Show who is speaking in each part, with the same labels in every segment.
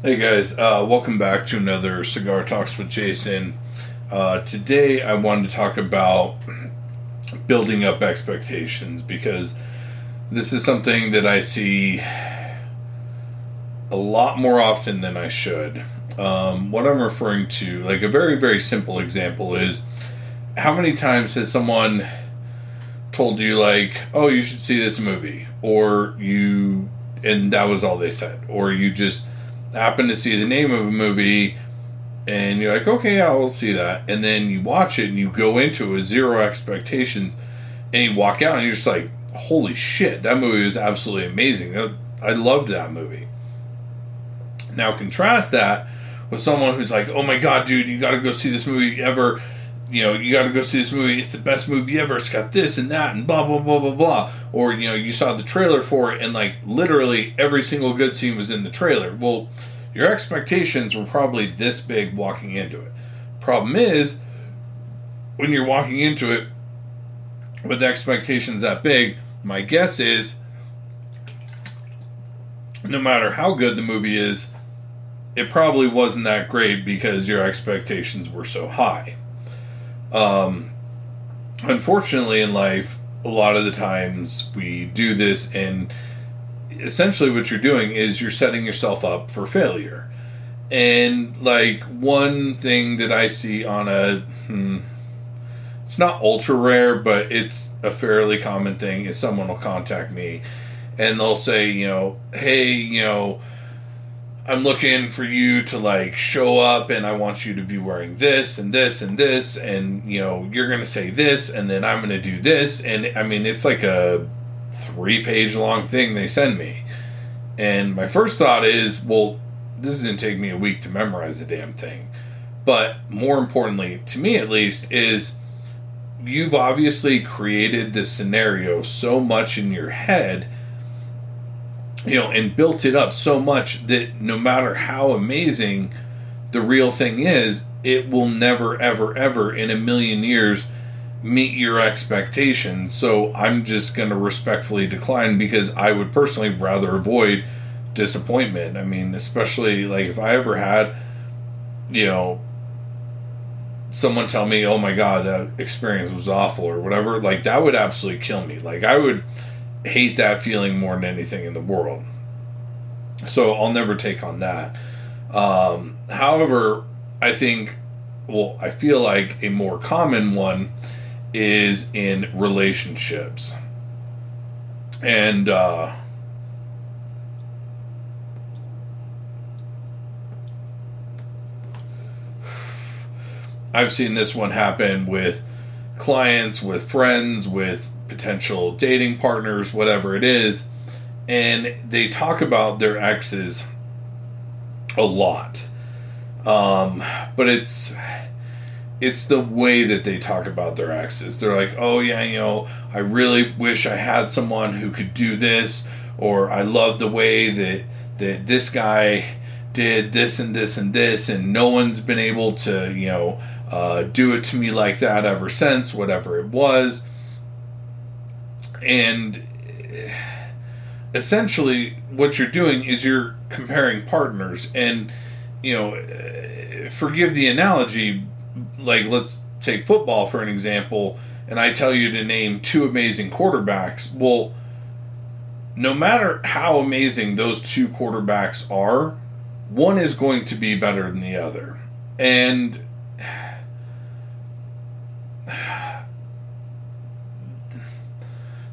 Speaker 1: Hey guys, uh, welcome back to another Cigar Talks with Jason. Uh, today I wanted to talk about building up expectations because this is something that I see a lot more often than I should. Um, what I'm referring to, like a very, very simple example, is how many times has someone told you, like, oh, you should see this movie? Or you, and that was all they said. Or you just happen to see the name of a movie and you're like, okay, we'll see that. And then you watch it and you go into it with zero expectations and you walk out and you're just like, holy shit, that movie was absolutely amazing. I loved that movie. Now, contrast that with someone who's like, oh my god, dude, you gotta go see this movie ever. You know, you gotta go see this movie. It's the best movie ever. It's got this and that and blah, blah, blah, blah, blah. Or, you know, you saw the trailer for it and like literally every single good scene was in the trailer. Well, your expectations were probably this big walking into it. Problem is, when you're walking into it with expectations that big, my guess is no matter how good the movie is, it probably wasn't that great because your expectations were so high. Um, unfortunately, in life, a lot of the times we do this and essentially what you're doing is you're setting yourself up for failure. And like one thing that I see on a hmm, it's not ultra rare, but it's a fairly common thing is someone will contact me and they'll say, you know, hey, you know, I'm looking for you to like show up and I want you to be wearing this and this and this and you know, you're going to say this and then I'm going to do this and I mean, it's like a three page long thing they send me. And my first thought is, well, this didn't take me a week to memorize the damn thing. But more importantly, to me at least, is you've obviously created this scenario so much in your head, you know, and built it up so much that no matter how amazing the real thing is, it will never, ever, ever in a million years meet your expectations. So I'm just going to respectfully decline because I would personally rather avoid disappointment. I mean, especially like if I ever had, you know, someone tell me, "Oh my god, that experience was awful" or whatever, like that would absolutely kill me. Like I would hate that feeling more than anything in the world. So I'll never take on that. Um, however, I think, well, I feel like a more common one is in relationships. And uh, I've seen this one happen with clients, with friends, with potential dating partners, whatever it is. And they talk about their exes a lot. Um, but it's it's the way that they talk about their exes. They're like, oh, yeah, you know, I really wish I had someone who could do this, or I love the way that, that this guy did this and this and this, and no one's been able to, you know, uh, do it to me like that ever since, whatever it was. And essentially, what you're doing is you're comparing partners, and, you know, forgive the analogy, like let's take football for an example, and I tell you to name two amazing quarterbacks. Well, no matter how amazing those two quarterbacks are, one is going to be better than the other. And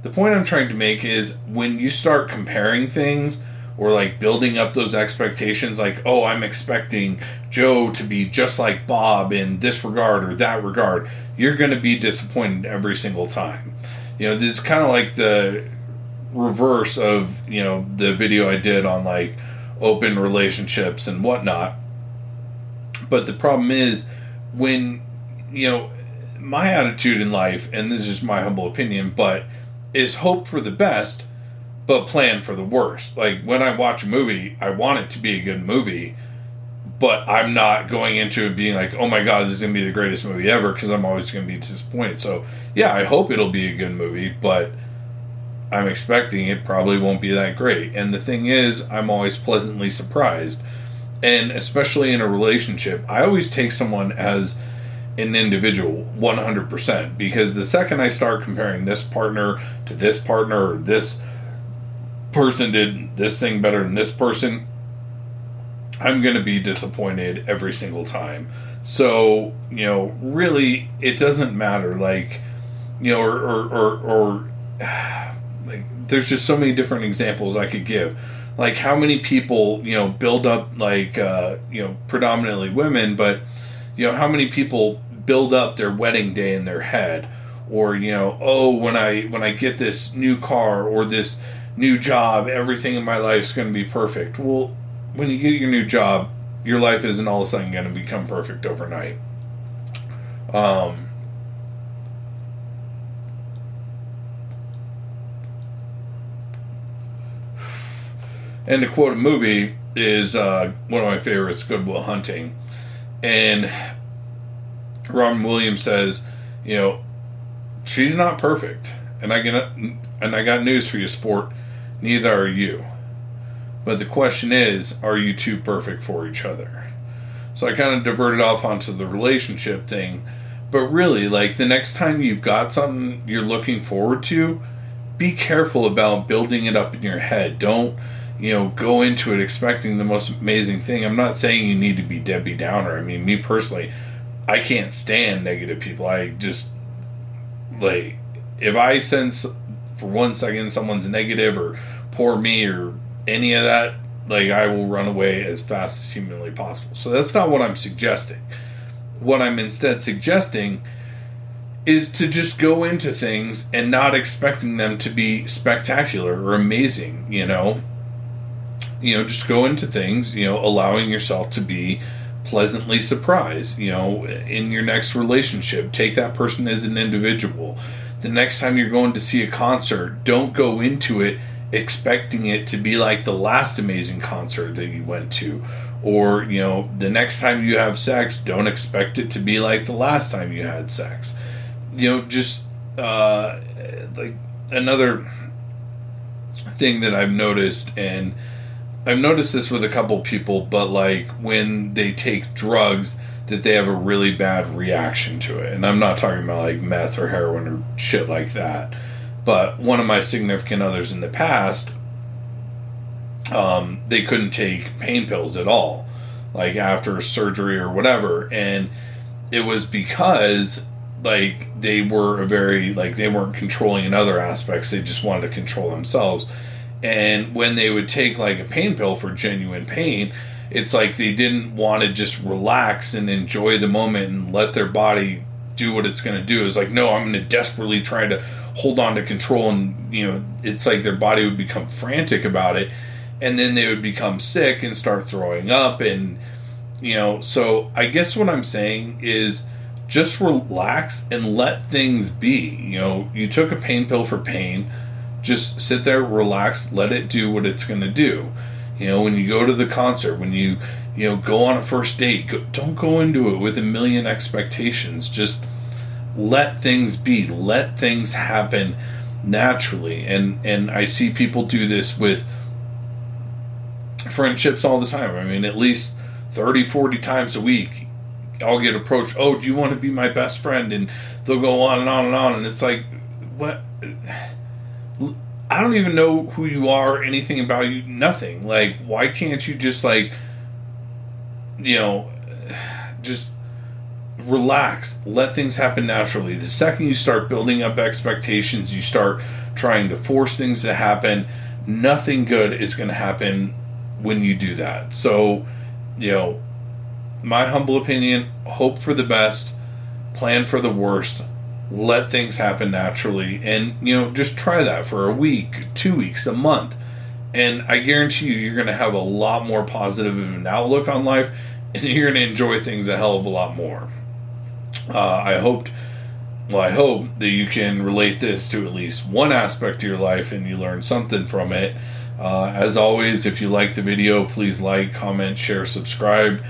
Speaker 1: the point I'm trying to make is when you start comparing things, or like building up those expectations like oh i'm expecting joe to be just like bob in this regard or that regard you're going to be disappointed every single time. You know this is kind of like the reverse of you know the video i did on like open relationships and whatnot. But the problem is when you know my attitude in life and this is my humble opinion but is hope for the best but plan for the worst. Like when I watch a movie, I want it to be a good movie, but I'm not going into it being like, oh my god, this is gonna be the greatest movie ever because I'm always gonna be disappointed. So yeah, I hope it'll be a good movie, but I'm expecting it probably won't be that great. And the thing is, I'm always pleasantly surprised. and especially in a relationship, I always take someone as an individual 100% because the second I start comparing this partner to this partner or this person did this thing better than this person, I'm going to be disappointed every single time. So, you know, really, it doesn't matter. Like, you know, or, or, or, or like, there's just so many different examples I could give. Like, how many people, you know, build up, like, uh, you know, predominantly women, but, you know, how many people build up their wedding day in their head? Or, you know, oh, when I when I get this new car or this new job, everything in my life is going to be perfect. Well, when you get your new job, your life isn't all of a sudden going to become perfect overnight. Um, and to quote a movie is uh, one of my favorites, Good Will Hunting, and Robin Williams says, you know, she's not perfect, and I get and I got news for you, sport. Neither are you. But the question is, are you two perfect for each other? So I kind of diverted off onto the relationship thing. But really, like the next time you've got something you're looking forward to, be careful about building it up in your head. Don't, you know, go into it expecting the most amazing thing. I'm not saying you need to be Debbie Downer. I mean, me personally, I can't stand negative people. I just, like, if I sense for one second someone's negative or poor me or any of that, like I will run away as fast as humanly possible. So that's not what I'm suggesting. What I'm instead suggesting is to just go into things and not expecting them to be spectacular or amazing, you know. You know, just go into things, you know, allowing yourself to be pleasantly surprised, you know, in your next relationship. Take that person as an individual. The next time you're going to see a concert, don't go into it expecting it to be like the last amazing concert that you went to or you know the next time you have sex don't expect it to be like the last time you had sex you know just uh like another thing that i've noticed and i've noticed this with a couple people but like when they take drugs that they have a really bad reaction to it. And i'm not talking about like meth or heroin or shit like that. But one of my significant others in the past, um, they couldn't take pain pills at all, like after surgery or whatever. And it was because like they were a very like they weren't controlling in other aspects. They just wanted to control themselves and when they would take like a pain pill for genuine pain it's like they didn't want to just relax and enjoy the moment and let their body do what it's going to do. It's like no i'm going to desperately try to hold on to control and you know it's like their body would become frantic about it. And then they would become sick and start throwing up and you know so i guess what i'm saying is just relax and let things be. You know you took a pain pill for pain just sit there relax let it do what it's going to do. You know when you go to the concert when you you know go on a first date go, don't go into it with a million expectations. Just let things be let things happen naturally. And and i see people do this with friendships all the time. I mean at least 30 40 times a week i'll get approached oh do you want to be my best friend? And they'll go on and on and on. And it's like what i don't even know who you are anything about you nothing like why can't you just like you know just relax, let things happen naturally. The second you start building up expectations, you start trying to force things to happen, nothing good is going to happen when you do that. So, you know, my humble opinion, hope for the best, plan for the worst, let things happen naturally, and, you know, just try that for a week, two weeks, a month. And I guarantee you, you're going to have a lot more positive of an outlook on life, and you're going to enjoy things a hell of a lot more. Uh, I hoped, well, I hope that you can relate this to at least one aspect of your life and you learn something from it. Uh, as always, if you like the video, please like, comment, share, subscribe.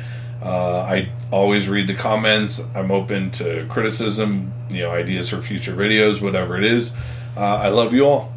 Speaker 1: Uh, I always read the comments. I'm open to criticism, you know, ideas for future videos, whatever it is. Uh, I love you all.